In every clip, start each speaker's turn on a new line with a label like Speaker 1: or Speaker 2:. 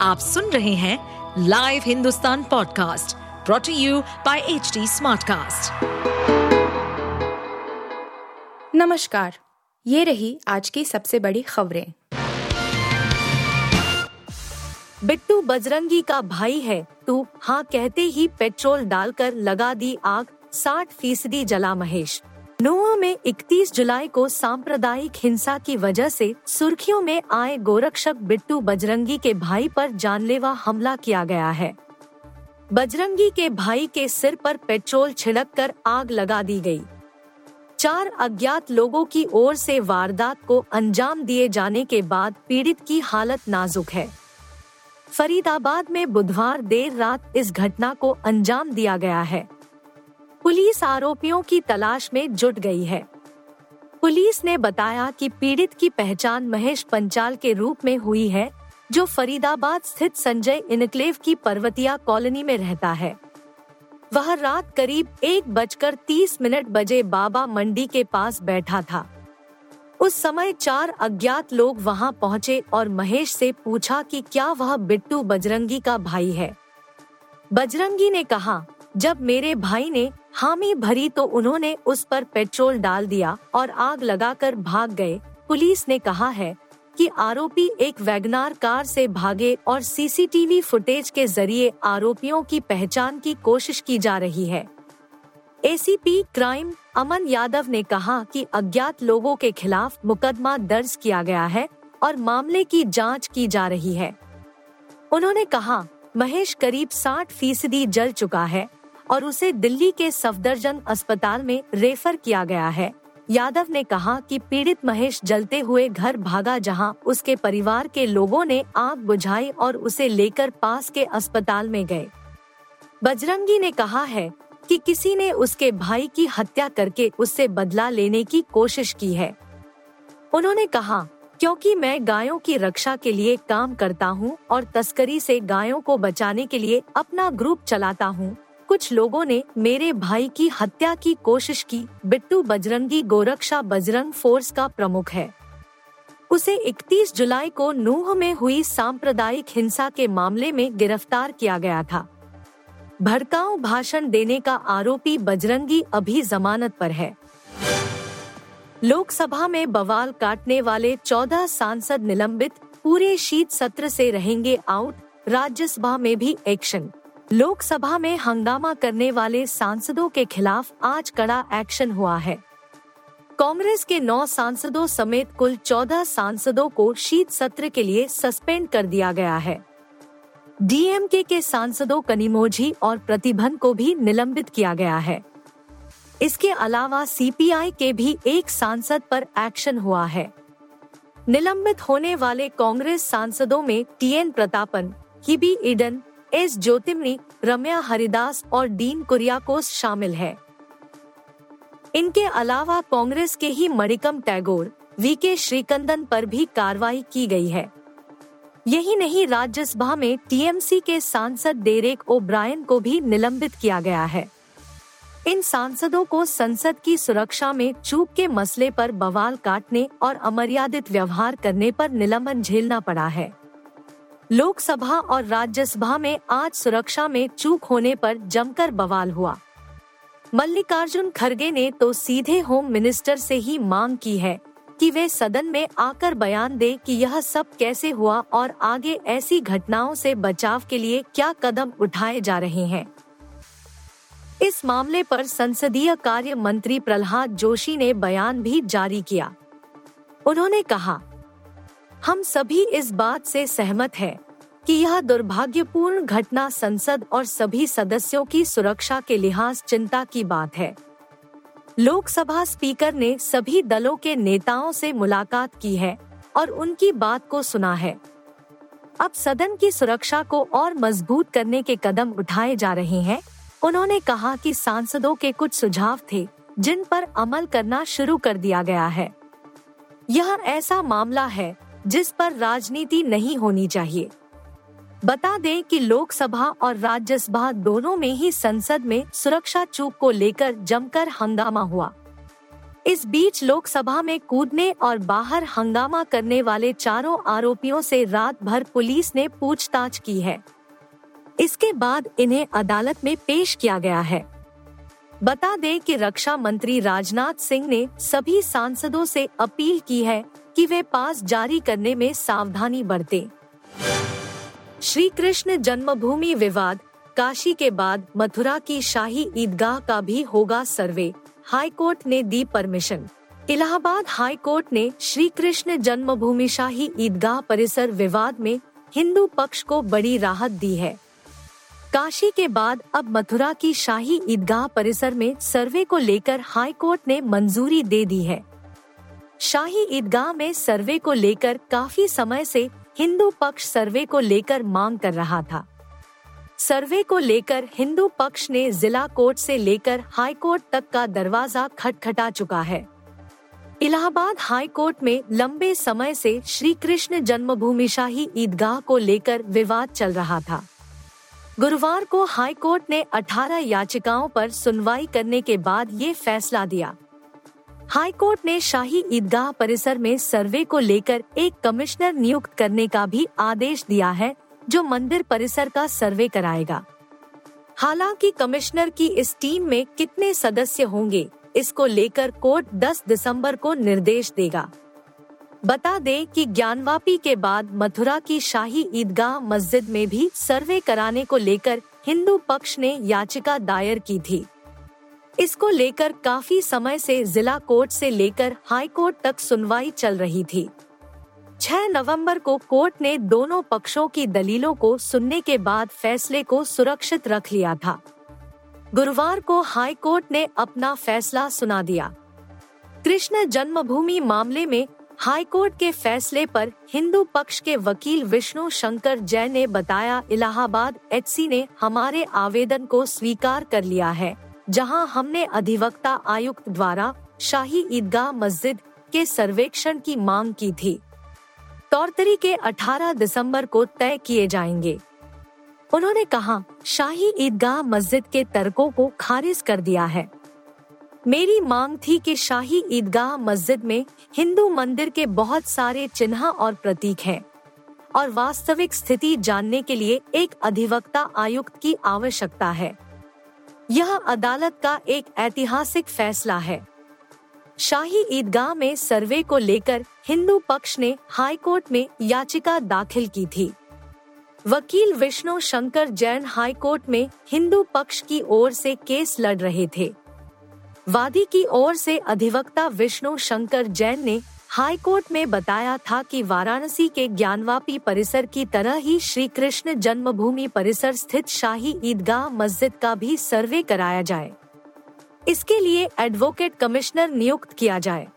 Speaker 1: आप सुन रहे हैं live Hindustan podcast brought to you by H Smartcast.
Speaker 2: नमस्कार, ये रही आज की सबसे बड़ी खबरें बिट्टू बजरंगी का भाई है, तू हाँ कहते ही पेट्रोल डालकर लगा दी आग 60 फ़ीसदी जला महेश नोआ में 31 जुलाई को सांप्रदायिक हिंसा की वजह से सुर्खियों में आए गोरक्षक बिट्टू बजरंगी के भाई पर जानलेवा हमला किया गया है। बजरंगी के भाई के सिर पर पेट्रोल छिड़क कर आग लगा दी गई। चार अज्ञात लोगों की ओर से वारदात को अंजाम दिए जाने के बाद पीड़ित की हालत नाजुक है। फरीदाबाद में बुधवार देर रात इस घटना को अंजाम दिया गया है। पुलिस आरोपियों की तलाश में जुट गई है। पुलिस ने बताया कि पीड़ित की पहचान महेश पंचाल के रूप में हुई है, जो फरीदाबाद स्थित संजय इनक्लेव की पर्वतिया कॉलोनी में रहता है। वह रात करीब एक बजकर तीस मिनट बजे बाबा मंडी के पास बैठा था। उस समय चार अज्ञात लोग वहाँ पहुँचे और महेश से पूछा कि क्या वह बिट्टू बजरंगी का भाई है। बजरंगी ने कहा जब मेरे भाई ने हामी भरी तो उन्होंने उस पर पेट्रोल डाल दिया और आग लगाकर भाग गए। पुलिस ने कहा है कि आरोपी एक वैगनार कार से भागे और सीसीटीवी फुटेज के ज़रिए आरोपियों की पहचान की कोशिश की जा रही है। एसीपी क्राइम अमन यादव ने कहा कि अज्ञात लोगों के खिलाफ मुकदमा दर्ज किया गया है और मामले की जाँच की जा रही है। उन्होंने कहा, महेश करीब 60 फ़ीसदी जल चुका है। और उसे दिल्ली के सफदरजंग अस्पताल में रेफर किया गया है। यादव ने कहा कि पीड़ित महेश जलते हुए घर भागा जहाँ उसके परिवार के लोगों ने आग बुझाई और उसे लेकर पास के अस्पताल में गए। बजरंगी ने कहा है कि किसी ने उसके भाई की हत्या करके उससे बदला लेने की कोशिश की है। उन्होंने कहा क्योंकि मैं गायों की रक्षा के लिए काम करता हूँ और तस्करी से गायों को बचाने के लिए अपना ग्रुप चलाता हूँ, कुछ लोगों ने मेरे भाई की हत्या की कोशिश की। बिट्टू बजरंगी गोरक्षा बजरंग फोर्स का प्रमुख है। उसे 31 जुलाई को नूह में हुई सांप्रदायिक हिंसा के मामले में गिरफ़्तार किया गया था। भड़काऊ भाषण देने का आरोपी बजरंगी अभी जमानत पर है। लोकसभा में बवाल काटने वाले 14 सांसद निलंबित, पूरे शीत सत्र से रहेंगे आउट, राज्यसभा में भी एक्शन। लोकसभा में हंगामा करने वाले सांसदों के खिलाफ आज कड़ा एक्शन हुआ है। कांग्रेस के नौ सांसदों समेत कुल चौदह सांसदों को शीत सत्र के लिए सस्पेंड कर दिया गया है। डीएमके के सांसदों कनिमोझी और प्रतिभन को भी निलंबित किया गया है। इसके अलावा सीपीआई के भी एक सांसद पर एक्शन हुआ है। निलंबित होने वाले कांग्रेस सांसदों में T N Prathapan Hibi Eden S Jothimani Ramya Haridas और डीन कुरियाकोस शामिल है। इनके अलावा कांग्रेस के ही मणिकम टैगोर, वी के श्रीकंदन पर भी कार्रवाई की गई है। यही नहीं, राज्यसभा में टीएमसी के सांसद डेरेक ओब्रायन को भी निलंबित किया गया है। इन सांसदों को संसद की सुरक्षा में चूक के मसले पर बवाल काटने और अमर्यादित व्यवहार करने पर निलंबन झेलना पड़ा है। लोकसभा और राज्यसभा में आज सुरक्षा में चूक होने पर जमकर बवाल हुआ। मल्लिकार्जुन खड़गे ने तो सीधे होम मिनिस्टर से ही मांग की है कि वे सदन में आकर बयान दे कि यह सब कैसे हुआ और आगे ऐसी घटनाओं से बचाव के लिए क्या कदम उठाए जा रहे हैं। इस मामले पर संसदीय कार्य मंत्री प्रहलाद जोशी ने बयान भी जारी किया। उन्होंने कहा हम सभी इस बात से सहमत हैं कि यह दुर्भाग्यपूर्ण घटना संसद और सभी सदस्यों की सुरक्षा के लिहाज चिंता की बात है। लोकसभा स्पीकर ने सभी दलों के नेताओं से मुलाकात की है और उनकी बात को सुना है। अब सदन की सुरक्षा को और मज़बूत करने के कदम उठाए जा रहे हैं। उन्होंने कहा कि सांसदों के कुछ सुझाव थे, जिन पर अमल करना शुरू कर दिया गया है। यह ऐसा मामला है जिस पर राजनीति नहीं होनी चाहिए। बता दें कि लोकसभा और राज्यसभा दोनों में ही संसद में सुरक्षा चूक को लेकर जमकर हंगामा हुआ। इस बीच लोकसभा में कूदने और बाहर हंगामा करने वाले चारों आरोपियों से रात भर पुलिस ने पूछताछ की है। इसके बाद इन्हें अदालत में पेश किया गया है। बता दें कि रक्षा मंत्री राजनाथ सिंह ने सभी सांसदों से अपील की है कि वे पास जारी करने में सावधानी बरते। श्री कृष्ण जन्मभूमि विवाद, काशी के बाद मथुरा की शाही ईदगाह का भी होगा सर्वे। हाई कोर्ट ने दी परमिशन। इलाहाबाद हाई कोर्ट ने श्री कृष्ण जन्मभूमि शाही ईदगाह परिसर विवाद में हिंदू पक्ष को बड़ी राहत दी है। काशी के बाद अब मथुरा की शाही ईदगाह परिसर में सर्वे को लेकर हाई कोर्ट ने मंजूरी दे दी है। शाही ईदगाह में सर्वे को लेकर काफ़ी समय से हिंदू पक्ष सर्वे को लेकर मांग कर रहा था। सर्वे को लेकर हिंदू पक्ष ने जिला कोर्ट से लेकर हाई कोर्ट तक का दरवाज़ा खटखटा चुका है। इलाहाबाद हाई कोर्ट में लंबे समय से श्री कृष्ण जन्मभूमि शाही ईदगाह को लेकर विवाद चल रहा था। गुरुवार को हाई कोर्ट ने 18 याचिकाओं पर सुनवाई करने के बाद ये फैसला दिया। हाई कोर्ट ने शाही ईदगाह परिसर में सर्वे को लेकर एक कमिश्नर नियुक्त करने का भी आदेश दिया है, जो मंदिर परिसर का सर्वे कराएगा। हालाँकि कमिश्नर की इस टीम में कितने सदस्य होंगे, इसको लेकर कोर्ट 10 दिसंबर को निर्देश देगा। बता दें कि ज्ञानवापी के बाद मथुरा की शाही ईदगाह मस्जिद में भी सर्वे कराने को लेकर हिंदू पक्ष ने याचिका दायर की थी। इसको लेकर काफ़ी समय से जिला कोर्ट से लेकर हाई कोर्ट तक सुनवाई चल रही थी। 6 नवंबर को कोर्ट ने दोनों पक्षों की दलीलों को सुनने के बाद फैसले को सुरक्षित रख लिया था। गुरुवार को हाई कोर्ट ने अपना फैसला सुना दिया। कृष्ण जन्मभूमि मामले में हाई कोर्ट के फैसले पर हिंदू पक्ष के वकील विष्णु शंकर जैन ने बताया, इलाहाबाद एचसी ने हमारे आवेदन को स्वीकार कर लिया है। जहाँ हमने अधिवक्ता आयुक्त द्वारा शाही ईदगाह मस्जिद के सर्वेक्षण की मांग की थी। तौर तरीके 18 दिसंबर को तय किए जाएँगे। उन्होंने कहा, शाही ईदगाह मस्जिद के तर्कों को खारिज कर दिया है। मेरी मांग थी कि शाही ईदगाह मस्जिद में हिंदू मंदिर के बहुत सारे चिन्ह और प्रतीक हैं और वास्तविक स्थिति जानने के लिए एक अधिवक्ता आयुक्त की आवश्यकता है। यह अदालत का एक ऐतिहासिक फैसला है। शाही ईदगाह में सर्वे को लेकर हिंदू पक्ष ने हाई कोर्ट में याचिका दाखिल की थी। वकील विष्णु शंकर जैन हाई कोर्ट में हिंदू पक्ष की ओर से केस लड़ रहे थे। वादी की ओर से अधिवक्ता विष्णु शंकर जैन ने हाई कोर्ट में बताया था कि वाराणसी के ज्ञानवापी परिसर की तरह ही श्री कृष्ण जन्मभूमि परिसर स्थित शाही ईदगाह मस्जिद का भी सर्वे कराया जाए। इसके लिए एडवोकेट कमिश्नर नियुक्त किया जाए।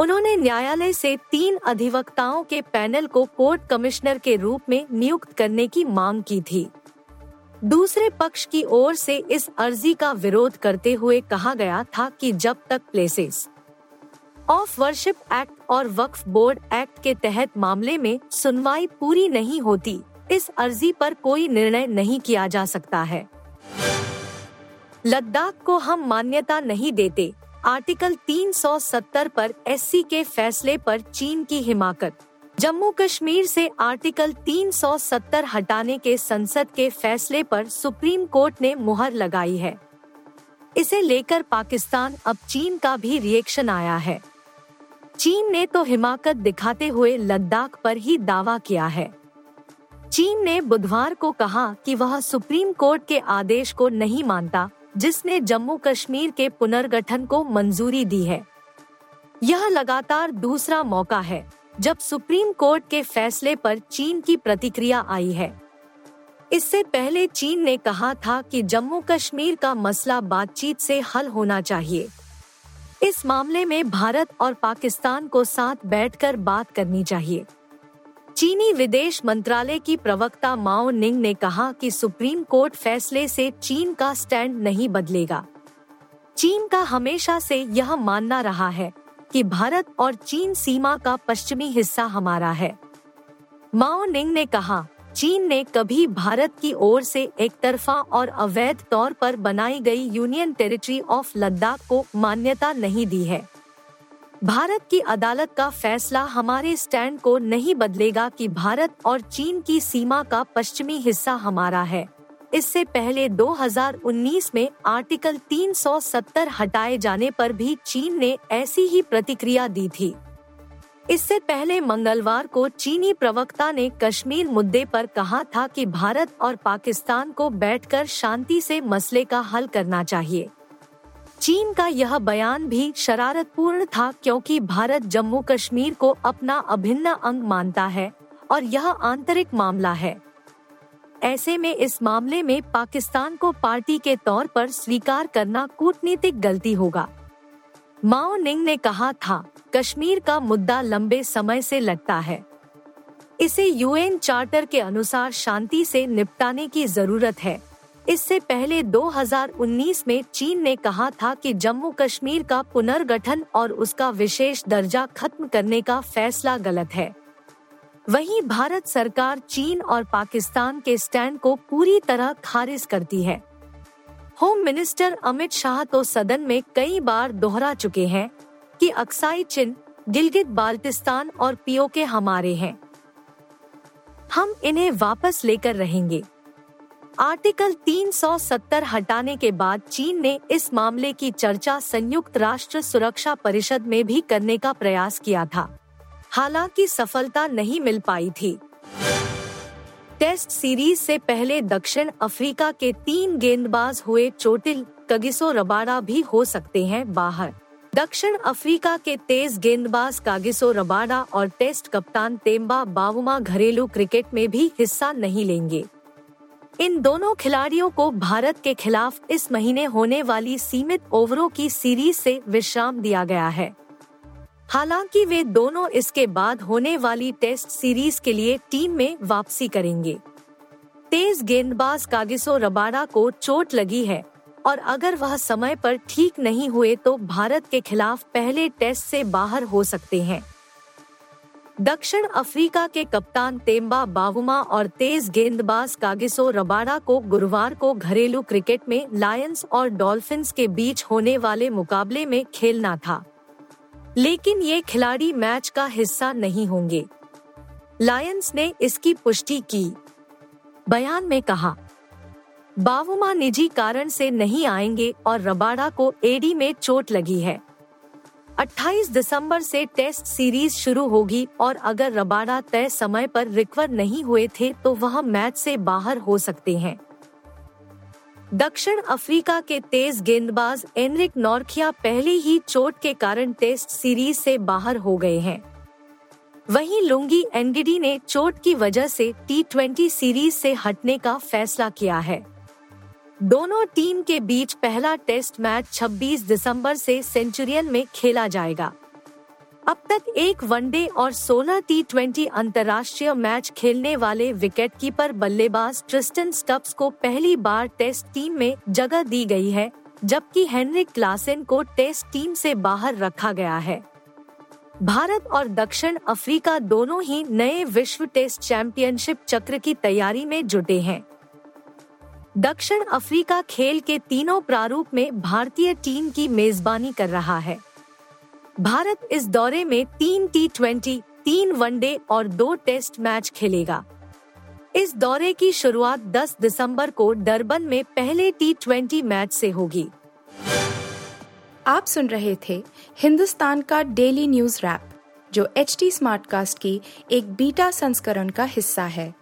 Speaker 2: उन्होंने न्यायालय से तीन अधिवक्ताओं के पैनल को कोर्ट कमिश्नर के रूप में नियुक्त करने की मांग की थी। दूसरे पक्ष की ओर से इस अर्जी का विरोध करते हुए कहा गया था कि जब तक प्लेसेस ऑफ़ वर्शिप एक्ट और वक्फ बोर्ड एक्ट के तहत मामले में सुनवाई पूरी नहीं होती। इस अर्जी पर कोई निर्णय नहीं किया जा सकता है। लद्दाख को हम मान्यता नहीं देते। आर्टिकल 370 पर एससी के फैसले पर चीन की हिमाकत। जम्मू कश्मीर से आर्टिकल 370 हटाने के संसद के फैसले पर सुप्रीम कोर्ट ने मुहर लगाई है। इसे लेकर पाकिस्तान अब चीन का भी रिएक्शन आया है। चीन ने तो हिमाकत दिखाते हुए लद्दाख पर ही दावा किया है। चीन ने बुधवार को कहा कि वह सुप्रीम कोर्ट के आदेश को नहीं मानता, जिसने जम्मू कश्मीर के पुनर्गठन को मंजूरी दी है। यह लगातार दूसरा मौका है, जब सुप्रीम कोर्ट के फैसले पर चीन की प्रतिक्रिया आई है। इससे पहले चीन ने कहा था कि जम्मू कश्मीर का मसला बातचीत से हल होना चाहिए। इस मामले में भारत और पाकिस्तान को साथ बैठकर बात करनी चाहिए। चीनी विदेश मंत्रालय की प्रवक्ता माओ निंग ने कहा कि सुप्रीम कोर्ट फैसले से चीन का स्टैंड नहीं बदलेगा। चीन का हमेशा से यह मानना रहा है कि भारत और चीन सीमा का पश्चिमी हिस्सा हमारा है। माओ निंग ने कहा चीन ने कभी भारत की ओर से एक तरफा और अवैध तौर पर बनाई गई यूनियन टेरिटरी ऑफ़ लद्दाख को मान्यता नहीं दी है। भारत की अदालत का फैसला हमारे स्टैंड को नहीं बदलेगा कि भारत और चीन की सीमा का पश्चिमी हिस्सा हमारा है। इससे पहले 2019 में आर्टिकल 370 हटाए जाने पर भी चीन ने ऐसी ही प्रतिक्रिया दी थी। इससे पहले मंगलवार को चीनी प्रवक्ता ने कश्मीर मुद्दे पर कहा था कि भारत और पाकिस्तान को बैठकर शांति से मसले का हल करना चाहिए। चीन का यह बयान भी शरारतपूर्ण था क्योंकि भारत जम्मू कश्मीर को अपना अभिन्न अंग मानता है और यह आंतरिक मामला है। ऐसे में इस मामले में पाकिस्तान को पार्टी के तौर पर स्वीकार करना कूटनीतिक गलती होगा। माओ निंग ने कहा था कश्मीर का मुद्दा लंबे समय से लगता है। इसे यूएन चार्टर के अनुसार शांति से निपटाने की ज़रूरत है। इससे पहले 2019 में चीन ने कहा था कि जम्मू कश्मीर का पुनर्गठन और उसका विशेष दर्जा खत्म करने का फैसला गलत है। वहीं भारत सरकार चीन और पाकिस्तान के स्टैंड को पूरी तरह खारिज करती है। होम मिनिस्टर अमित शाह तो सदन में कई बार दोहरा चुके हैं कि अक्साई चिन्ह गिलगित बाल्टिस्तान और पीओके हमारे हैं। हम इन्हें वापस लेकर रहेंगे। आर्टिकल 370 हटाने के बाद चीन ने इस मामले की चर्चा संयुक्त राष्ट्र सुरक्षा परिषद में भी करने का प्रयास किया था। हालाँकि सफलता नहीं मिल पाई थी। टेस्ट सीरीज़ से पहले दक्षिण अफ्रीका के तीन गेंदबाज हुए चोटिल कगिसो रबाड़ा भी हो सकते हैं बाहर। दक्षिण अफ्रीका के तेज गेंदबाज कागिसो रबाड़ा और टेस्ट कप्तान तेम्बा बावुमा घरेलू क्रिकेट में भी हिस्सा नहीं लेंगे। इन दोनों खिलाड़ियों को भारत के खिलाफ इस महीने होने वाली सीमित ओवरों की सीरीज़ से विश्राम दिया गया है। हालाँकि वे दोनों इसके बाद होने वाली टेस्ट सीरीज़ के लिए टीम में वापसी करेंगे। तेज गेंदबाज कागिसो रबाड़ा को चोट लगी है। और अगर वह समय पर ठीक नहीं हुए तो भारत के खिलाफ पहले टेस्ट से बाहर हो सकते हैं। दक्षिण अफ्रीका के कप्तान तेम्बा बावुमा और तेज गेंदबाज कागिसो रबाड़ा को गुरुवार को घरेलू क्रिकेट में लायंस और डॉल्फिन्स के बीच होने वाले मुकाबले में खेलना था। लेकिन ये खिलाड़ी मैच का हिस्सा नहीं होंगे। लायंस ने इसकी पुष्टि की। बयान में कहा बावुमा निजी कारण से नहीं आएँगे और रबाड़ा को एडी में चोट लगी है। 28 दिसंबर से टेस्ट सीरीज़ शुरू होगी और अगर रबाड़ा तय समय पर रिकवर नहीं हुए थे तो वह मैच से बाहर हो सकते हैं। दक्षिण अफ्रीका के तेज गेंदबाज एनरिक नॉर्किया पहले ही चोट के कारण टेस्ट सीरीज़ से बाहर हो गए हैं। वहीं लुंगी एनगिडी ने चोट की वजह से टी ट्वेंटी सीरीज़ से हटने का फैसला किया है। दोनों टीम के बीच पहला टेस्ट मैच 26 दिसंबर से सेंचुरियन में खेला जाएगा। अब तक एक वनडे और 16 टी ट्वेंटी अंतर्राष्ट्रीय मैच खेलने वाले विकेटकीपर बल्लेबाज ट्रिस्टन स्टब्स को पहली बार टेस्ट टीम में जगह दी गई है, जबकि हेनरिक क्लासेन को टेस्ट टीम से बाहर रखा गया है। भारत और दक्षिण अफ्रीका दोनों ही नए विश्व टेस्ट चैंपियनशिप चक्र की तैयारी में जुटे हैं। दक्षिण अफ्रीका खेल के तीनों प्रारूप में भारतीय टीम की मेजबानी कर रहा है। भारत इस दौरे में तीन टी ट्वेंटी तीन वनडे और दो टेस्ट मैच खेलेगा। इस दौरे की शुरुआत 10 दिसंबर को डरबन में पहले टी ट्वेंटी मैच से होगी।
Speaker 3: आप सुन रहे थे हिंदुस्तान का डेली न्यूज़ रैप, जो एच टी स्मार्ट कास्ट की एक बीटा संस्करण का हिस्सा है।